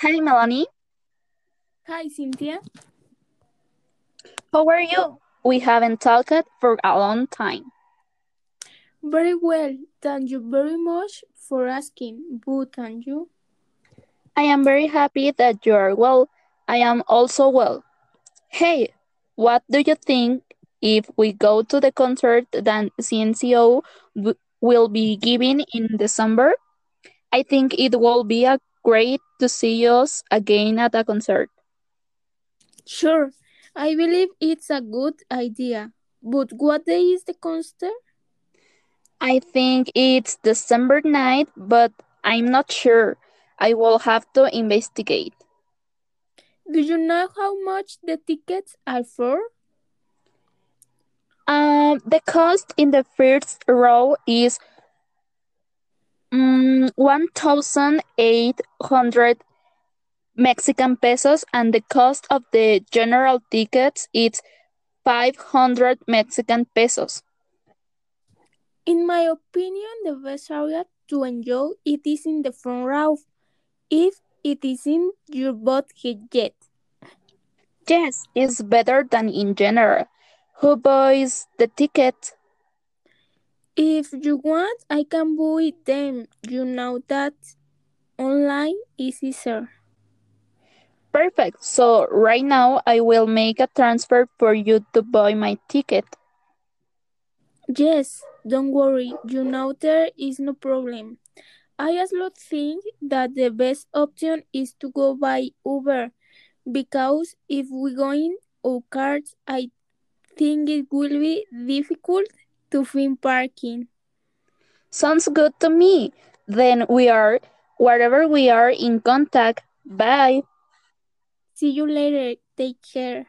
Hi, Melanie. Hi, Cynthia. How are you? We haven't talked for a long time. Very well. Thank you very much for asking. But and you? I am very happy that you are well. I am also well. Hey, what do you think if we go to the concert that CNCO will be giving in December? I think it will be a great to see us again at a concert. Sure, I believe it's a good idea. But what day is the concert? I think it's December 9th, but I'm not sure. I will have to investigate. Do you know how much the tickets are for? Um, the cost in the first row is um, 1,800 Mexican pesos, and the cost of the general tickets is 500 Mexican pesos. In my opinion, the best area to enjoy it is in the front row, if it isn't your budget yet. Yes, it's better than in general. Who buys the ticket? If you want, I can buy them. You know that online is easier. Perfect. So right now I will make a transfer for you to buy my ticket. Yes, don't worry. You know there is no problem. I also think that the best option is to go by Uber because if we go in our cars, I think it will be difficult to find parking. Sounds good to me. Then we are, wherever we are, in contact. Bye. See you later. Take care.